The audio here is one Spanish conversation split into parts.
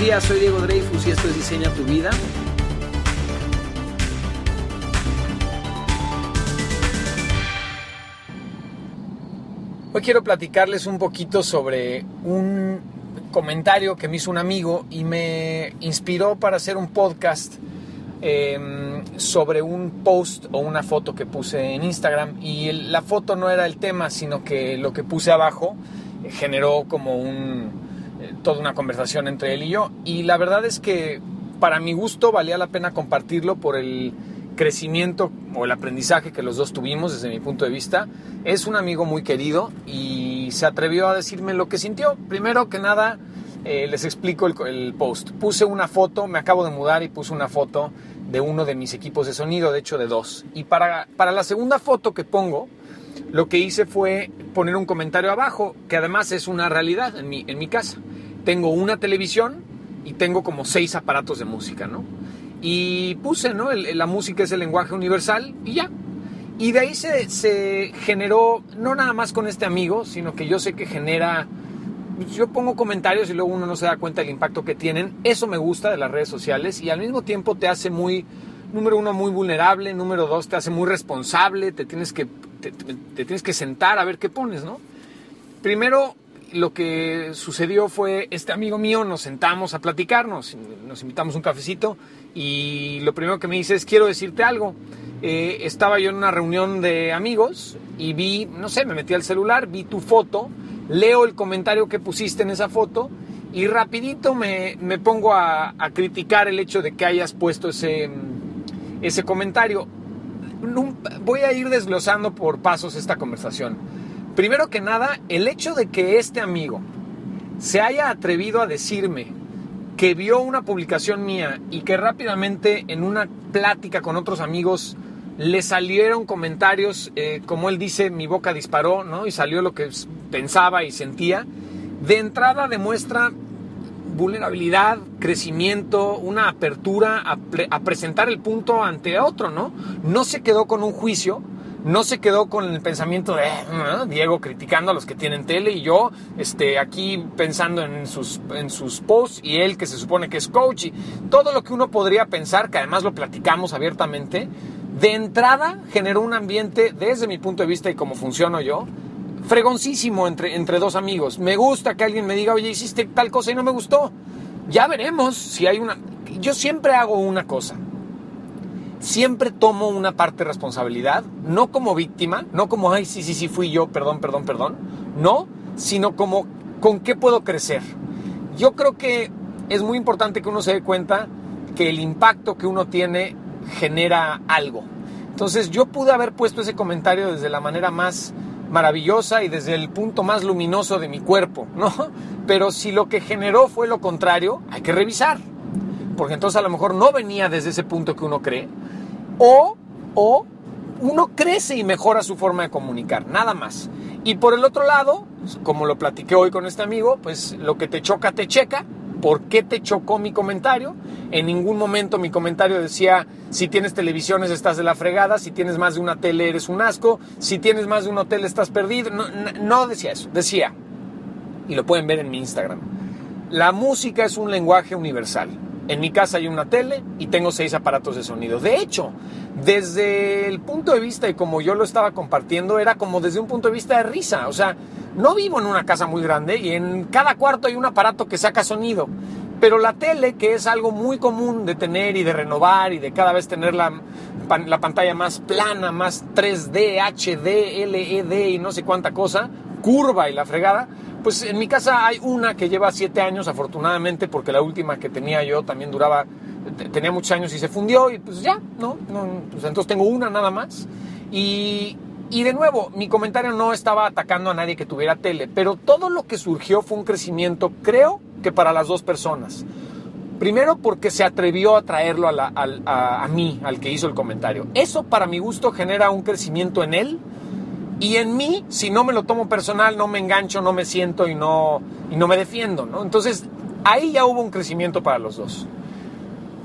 días, soy Diego Dreyfus y esto es Diseña tu vida. Hoy quiero platicarles un poquito sobre un comentario que me hizo un amigo y me inspiró para hacer un podcast eh, sobre un post o una foto que puse en Instagram y la foto no era el tema, sino que lo que puse abajo generó como un, toda una conversación entre él y yo. Y la verdad es que para mi gusto valía la pena compartirlo por el crecimiento o el aprendizaje que los dos tuvimos desde mi punto de vista. Es un amigo muy querido y se atrevió a decirme lo que sintió. Primero que nada, eh, les explico el, el, post. Puse una foto, me acabo de mudar y puse una foto de uno de mis equipos de sonido, de hecho de dos. Y para, para la segunda foto que pongo, lo que hice fue poner un comentario abajo, que además es una realidad en mi, en mi casa. Tengo una televisión y tengo como seis aparatos de música, ¿no? Y puse, ¿no? La música es el lenguaje universal y ya. Y de ahí se, se generó, no nada más con este amigo, sino que yo sé que genera yo pongo comentarios y luego uno no se da cuenta del impacto que tienen. Eso me gusta de las redes sociales y al mismo tiempo te hace muy, número uno, muy vulnerable, número dos, te hace muy responsable, te tienes que, te, tienes que sentar a ver qué pones, ¿no? Primero, lo que sucedió fue, este amigo mío nos sentamos a platicarnos, nos invitamos un cafecito y lo primero que me dice es, quiero decirte algo. Eh, estaba yo en una reunión de amigos y vi, no sé, me metí al celular, vi tu foto, leo el comentario que pusiste en esa foto y rapidito me, me pongo a, a, criticar el hecho de que hayas puesto ese, ese comentario. Voy a ir desglosando por pasos esta conversación. Primero que nada, el hecho de que este amigo se haya atrevido a decirme que vio una publicación mía y que rápidamente en una plática con otros amigos le salieron comentarios, eh, como él dice, mi boca disparó, ¿no? Y salió lo que pensaba y sentía. De entrada demuestra vulnerabilidad, crecimiento, una apertura a, pre a, presentar el punto ante otro, ¿no? No se quedó con un juicio, no se quedó con el pensamiento de ¿no? Diego criticando a los que tienen tele y yo este, aquí pensando en sus, en sus posts y él que se supone que es coach y todo lo que uno podría pensar, que además lo platicamos abiertamente, de entrada generó un ambiente, desde mi punto de vista y como funciono yo, fregoncísimo entre, entre dos amigos. Me gusta que alguien me diga, oye, hiciste tal cosa y no me gustó. Ya veremos si hay una... Yo siempre hago una cosa. Siempre tomo una parte de responsabilidad, no como víctima, no como, ay, sí, sí, sí, fui yo, perdón, perdón, perdón. No, sino como, ¿con qué puedo crecer? Yo creo que es muy importante que uno se dé cuenta que el impacto que uno tiene genera algo. Entonces yo pude haber puesto ese comentario desde la manera más maravillosa y desde el punto más luminoso de mi cuerpo, ¿no? Pero si lo que generó fue lo contrario, hay que revisar. Porque entonces a lo mejor no venía desde ese punto que uno cree. O, o uno crece y mejora su forma de comunicar, nada más. Y por el otro lado, como lo platiqué hoy con este amigo, pues lo que te choca, te checa. ¿Por qué te chocó mi comentario? En ningún momento mi comentario decía, si tienes televisiones estás de la fregada, si tienes más de una tele eres un asco, si tienes más de un hotel estás perdido. No, no decía eso, decía, y lo pueden ver en mi Instagram, la música es un lenguaje universal. En mi casa hay una tele y tengo seis aparatos de sonido. De hecho, desde el punto de vista y como yo lo estaba compartiendo, era como desde un punto de vista de risa. O sea, no vivo en una casa muy grande y en cada cuarto hay un aparato que saca sonido. Pero la tele, que es algo muy común de tener y de renovar y de cada vez tener la, la pantalla más plana, más 3D, HD, LED y no sé cuánta cosa, curva y la fregada, pues en mi casa hay una que lleva siete años, afortunadamente, porque la última que tenía yo también duraba, tenía muchos años y se fundió, y pues ya, ¿no? pues entonces tengo una nada más. Y, y de nuevo, mi comentario no estaba atacando a nadie que tuviera tele, pero todo lo que surgió fue un crecimiento, creo que para las dos personas. Primero porque se atrevió a traerlo a, mí, al que hizo el comentario. Eso para mi gusto genera un crecimiento en él y en mí, si no me lo tomo personal, no me engancho, no me siento y no, y no me defiendo. ¿no? Entonces ahí ya hubo un crecimiento para los dos.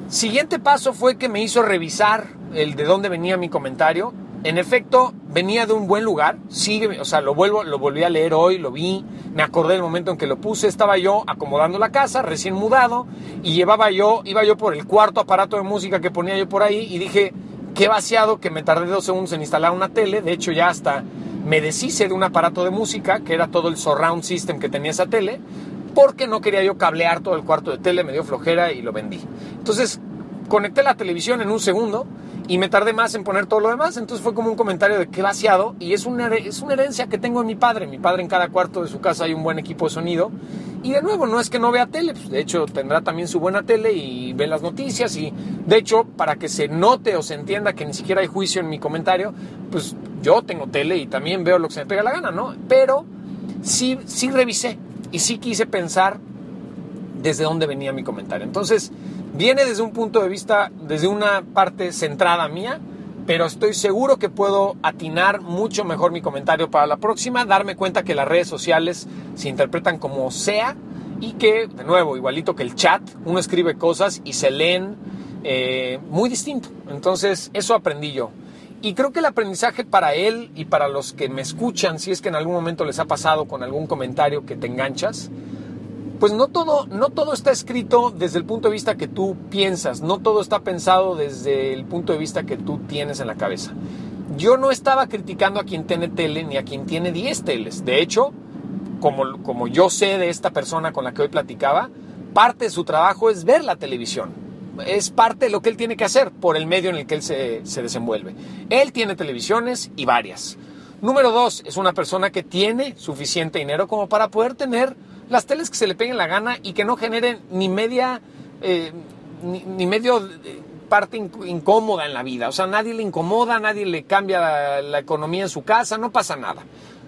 Siguiente paso fue que me hizo revisar el de dónde venía mi comentario. En efecto, venía de un buen lugar, sigue, o sea, lo vuelvo, lo volví a leer hoy, lo vi, me acordé del momento en que lo puse, estaba yo acomodando la casa, recién mudado, y llevaba yo, iba yo por el cuarto aparato de música que ponía yo por ahí, y dije, qué vaciado que me tardé dos segundos en instalar una tele, de hecho ya hasta me deshice de un aparato de música, que era todo el surround system que tenía esa tele, porque no quería yo cablear todo el cuarto de tele, me dio flojera y lo vendí. Entonces, conecté la televisión en un segundo y me tardé más en poner todo lo demás, entonces fue como un comentario de qué vaciado y es una, es una herencia que tengo en mi padre. Mi padre en cada cuarto de su casa hay un buen equipo de sonido y de nuevo no es que no vea tele, pues de hecho tendrá también su buena tele y ve las noticias y de hecho para que se note o se entienda que ni siquiera hay juicio en mi comentario, pues yo tengo tele y también veo lo que se me pega la gana, ¿no? Pero sí, sí revisé y sí quise pensar desde dónde venía mi comentario. Entonces, Viene desde un punto de vista, desde una parte centrada mía, pero estoy seguro que puedo atinar mucho mejor mi comentario para la próxima, darme cuenta que las redes sociales se interpretan como sea y que, de nuevo, igualito que el chat, uno escribe cosas y se leen eh, muy distinto. Entonces, eso aprendí yo. Y creo que el aprendizaje para él y para los que me escuchan, si es que en algún momento les ha pasado con algún comentario que te enganchas, pues no todo, no todo está escrito desde el punto de vista que tú piensas, no todo está pensado desde el punto de vista que tú tienes en la cabeza. Yo no estaba criticando a quien tiene tele ni a quien tiene 10 teles. De hecho, como, como yo sé de esta persona con la que hoy platicaba, parte de su trabajo es ver la televisión. Es parte de lo que él tiene que hacer por el medio en el que él se, se desenvuelve. Él tiene televisiones y varias. Número dos, es una persona que tiene suficiente dinero como para poder tener las teles que se le peguen la gana y que no generen ni media, eh, ni, medio eh, parte incómoda en la vida. O sea, nadie le incomoda, nadie le cambia la, economía en su casa, no pasa nada.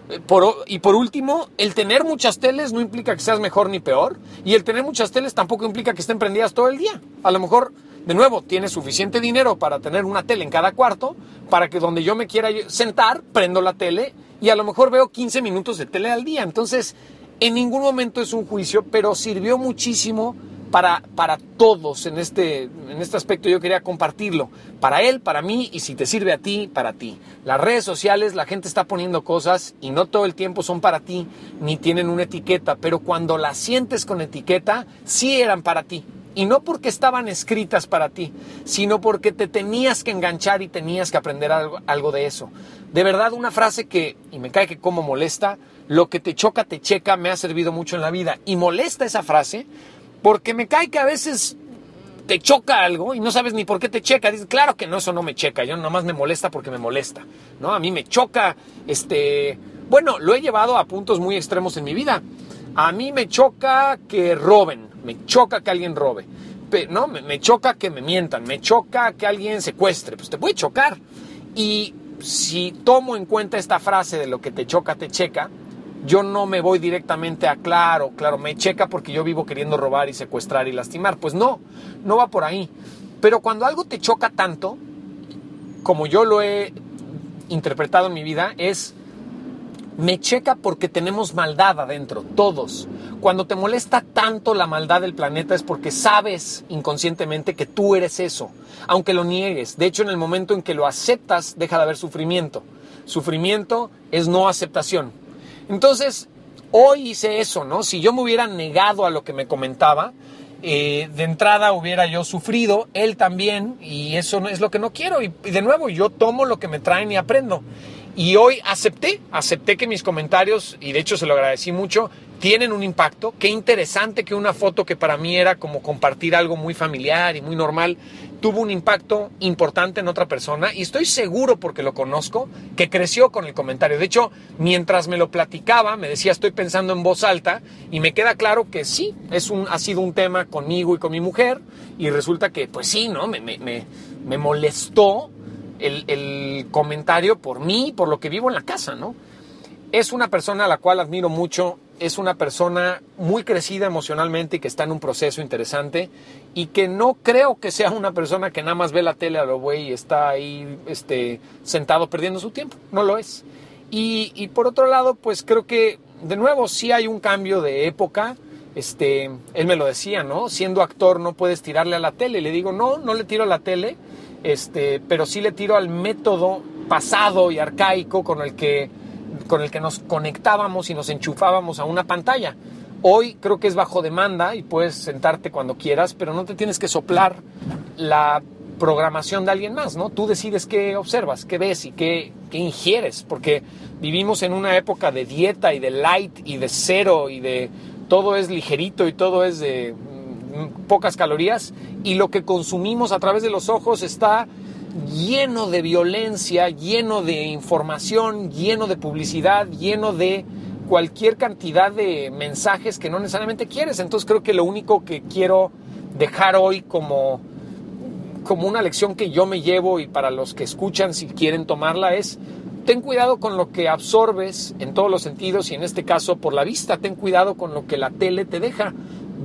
Eh, y por último, el tener muchas teles no implica que seas mejor ni peor. Y el tener muchas teles tampoco implica que estén prendidas todo el día. A lo mejor, de nuevo, tienes suficiente dinero para tener una tele en cada cuarto, para que donde yo me quiera sentar, prendo la tele y a lo mejor veo 15 minutos de tele al día. Entonces, en ningún momento es un juicio, pero sirvió muchísimo para, para todos en este, en este aspecto. Yo quería compartirlo. Para él, para mí y si te sirve a ti, para ti. Las redes sociales, la gente está poniendo cosas y no todo el tiempo son para ti ni tienen una etiqueta, pero cuando las sientes con etiqueta, sí eran para ti. Y no porque estaban escritas para ti, sino porque te tenías que enganchar y tenías que aprender algo, algo de eso. De verdad, una frase que, y me cae que como molesta, lo que te choca, te checa, me ha servido mucho en la vida. Y molesta esa frase porque me cae que a veces te choca algo y no sabes ni por qué te checa. Dices, claro que no, eso no me checa, yo nomás me molesta porque me molesta, ¿no? A mí me choca, este, bueno, lo he llevado a puntos muy extremos en mi vida. A mí me choca que roben, me choca que alguien robe, ¿no? Me, me choca que me mientan, me choca que alguien secuestre, pues te puede chocar. Y si tomo en cuenta esta frase de lo que te choca, te checa, yo no me voy directamente a claro, claro, me checa porque yo vivo queriendo robar y secuestrar y lastimar. Pues no, no va por ahí. Pero cuando algo te choca tanto, como yo lo he interpretado en mi vida, es me checa porque tenemos maldad adentro, todos. Cuando te molesta tanto la maldad del planeta es porque sabes inconscientemente que tú eres eso, aunque lo niegues. De hecho, en el momento en que lo aceptas, deja de haber sufrimiento. Sufrimiento es no aceptación. Entonces, hoy hice eso, ¿no? Si yo me hubiera negado a lo que me comentaba, eh, de entrada hubiera yo sufrido, él también, y eso no es lo que no quiero. Y, y, de nuevo, yo tomo lo que me traen y aprendo. Y hoy acepté, acepté que mis comentarios, y de hecho se lo agradecí mucho, tienen un impacto. Qué interesante que una foto que para mí era como compartir algo muy familiar y muy normal, tuvo un impacto importante en otra persona. Y estoy seguro, porque lo conozco, que creció con el comentario. De hecho, mientras me lo platicaba, me decía, estoy pensando en voz alta, y me queda claro que sí, es un, ha sido un tema conmigo y con mi mujer. Y resulta que, pues sí, ¿no? Me, me, me, molestó el, comentario por mí, por lo que vivo en la casa, ¿no? Es una persona a la cual admiro mucho, es una persona muy crecida emocionalmente y que está en un proceso interesante y que no creo que sea una persona que nada más ve la tele a lo güey y está ahí este, sentado perdiendo su tiempo, no lo es. Y, y, por otro lado, pues creo que de nuevo sí hay un cambio de época. Este, él me lo decía, ¿no? Siendo actor no puedes tirarle a la tele. Le digo, no, no le tiro a la tele este, pero sí le tiro al método pasado y arcaico con el que con el que nos conectábamos y nos enchufábamos a una pantalla. Hoy creo que es bajo demanda y puedes sentarte cuando quieras, pero no te tienes que soplar la programación de alguien más, ¿no? Tú decides qué observas, qué ves y qué, qué, ingieres, porque vivimos en una época de dieta y de light y de cero y de todo es ligerito y todo es de mm, pocas calorías y lo que consumimos a través de los ojos está lleno de violencia, lleno de información, lleno de publicidad, lleno de cualquier cantidad de mensajes que no necesariamente quieres. Entonces creo que lo único que quiero dejar hoy como, como una lección que yo me llevo y para los que escuchan si quieren tomarla es ten cuidado con lo que absorbes en todos los sentidos y en este caso por la vista, ten cuidado con lo que la tele te deja.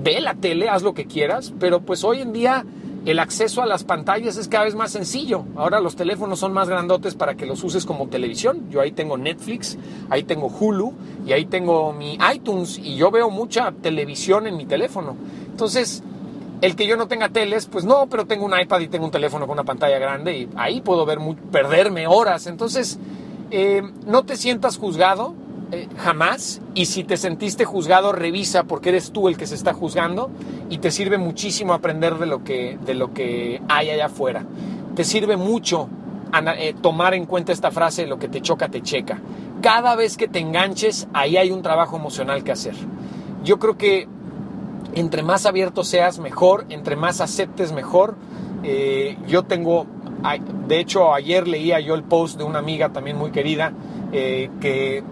Ve la tele, haz lo que quieras, pero pues hoy en día el acceso a las pantallas es cada vez más sencillo. Ahora los teléfonos son más grandotes para que los uses como televisión. Yo ahí tengo Netflix, ahí tengo Hulu y ahí tengo mi iTunes y yo veo mucha televisión en mi teléfono. Entonces, el que yo no tenga teles, pues no, pero tengo un iPad y tengo un teléfono con una pantalla grande y ahí puedo ver perderme horas. Entonces, eh, no te sientas juzgado eh, jamás y si te sentiste juzgado, revisa porque eres tú el que se está juzgando y te sirve muchísimo aprender de lo que, de lo que hay allá afuera. Te sirve mucho eh, tomar en cuenta esta frase, lo que te choca, te checa. Cada vez que te enganches, ahí hay un trabajo emocional que hacer. Yo creo que entre más abierto seas, mejor, entre más aceptes, mejor. Eh, yo tengo, de hecho, ayer leía yo el post de una amiga también muy querida, que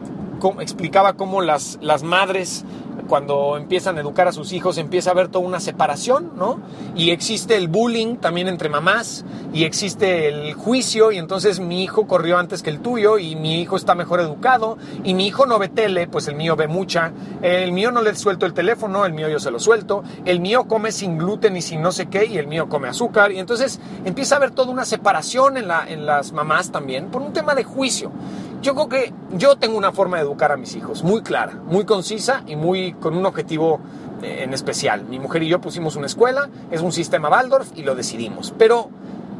explicaba cómo las, las madres cuando empiezan a educar a sus hijos empieza a haber toda una separación, ¿no? Y existe el bullying también entre mamás y existe el juicio y entonces mi hijo corrió antes que el tuyo y mi hijo está mejor educado y mi hijo no ve tele, pues el mío ve mucha, el mío no le suelto el teléfono, el mío yo se lo suelto, el mío come sin gluten y sin no sé qué y el mío come azúcar y entonces empieza a haber toda una separación en, la, en las mamás también por un tema de juicio. Yo creo que yo tengo una forma de educar a mis hijos muy clara, muy concisa y muy con un objetivo eh, en especial. Mi mujer y yo pusimos una escuela, es un sistema Waldorf y lo decidimos. Pero,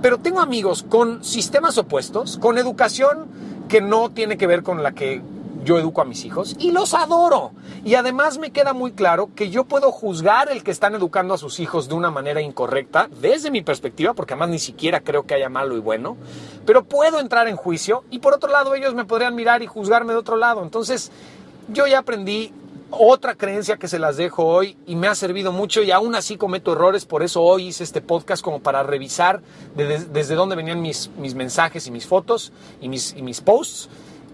pero tengo amigos con sistemas opuestos, con educación que no tiene que ver con la que yo educo a mis hijos y los adoro. Y además me queda muy claro que yo puedo juzgar el que están educando a sus hijos de una manera incorrecta, desde mi perspectiva, porque además ni siquiera creo que haya malo y bueno, pero puedo entrar en juicio y por otro lado ellos me podrían mirar y juzgarme de otro lado. Entonces yo ya aprendí otra creencia que se las dejo hoy y me ha servido mucho y aún así cometo errores, por eso hoy hice este podcast como para revisar desde dónde venían mis, mis mensajes y mis fotos y mis, y mis posts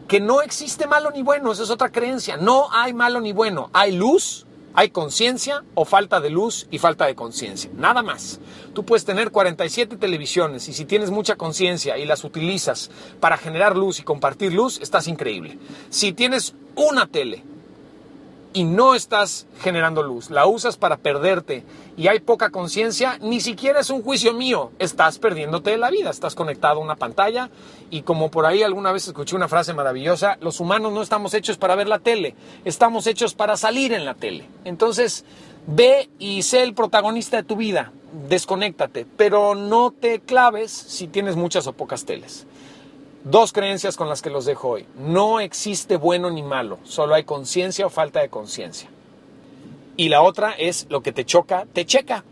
que no existe malo ni bueno, esa es otra creencia. No hay malo ni bueno, hay luz, hay conciencia o falta de luz y falta de conciencia. Nada más. Tú puedes tener 47 televisiones y si tienes mucha conciencia y las utilizas para generar luz y compartir luz, estás increíble. Si tienes una tele y no estás generando luz, la usas para perderte y hay poca conciencia, ni siquiera es un juicio mío, estás perdiéndote la vida, estás conectado a una pantalla. Y como por ahí alguna vez escuché una frase maravillosa, los humanos no estamos hechos para ver la tele, estamos hechos para salir en la tele. Entonces, ve y sé el protagonista de tu vida, desconéctate, pero no te claves si tienes muchas o pocas teles. Dos creencias con las que los dejo hoy. No existe bueno ni malo, solo hay conciencia o falta de conciencia. Y la otra es lo que te choca, te checa.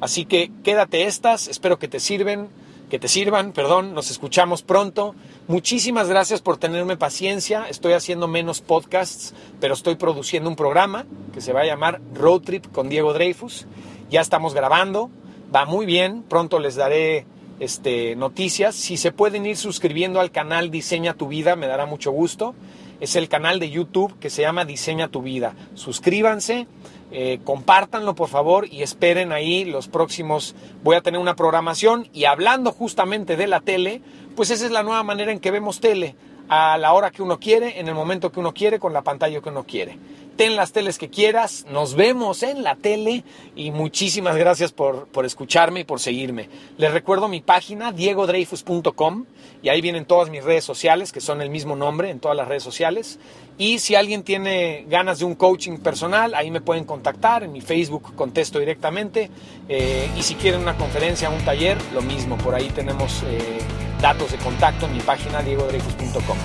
Así que quédate estas, espero que te sirven, que te sirvan, perdón, nos escuchamos pronto. Muchísimas gracias por tenerme paciencia. Estoy haciendo menos podcasts, pero estoy produciendo un programa que se va a llamar Road Trip con Diego Dreyfus. Ya estamos grabando, va muy bien, pronto les daré este, noticias. Si se pueden ir suscribiendo al canal Diseña tu vida, me dará mucho gusto. Es el canal de YouTube que se llama Diseña tu vida. Suscríbanse, eh, compártanlo por favor y esperen ahí los próximos. Voy a tener una programación y hablando justamente de la tele, pues esa es la nueva manera en que vemos tele a la hora que uno quiere, en el momento que uno quiere, con la pantalla que uno quiere ten las teles que quieras, nos vemos en la tele y muchísimas gracias por, escucharme y por seguirme. Les recuerdo mi página diegodreyfus.com y ahí vienen todas mis redes sociales que son el mismo nombre en todas las redes sociales. Y si alguien tiene ganas de un coaching personal, ahí me pueden contactar, en mi Facebook contesto directamente. Eh, y si quieren una conferencia, un taller, lo mismo, por ahí tenemos... Eh, datos de contacto en mi página diegodreyfus.com.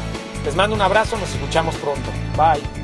Les mando un abrazo, nos escuchamos pronto. Bye.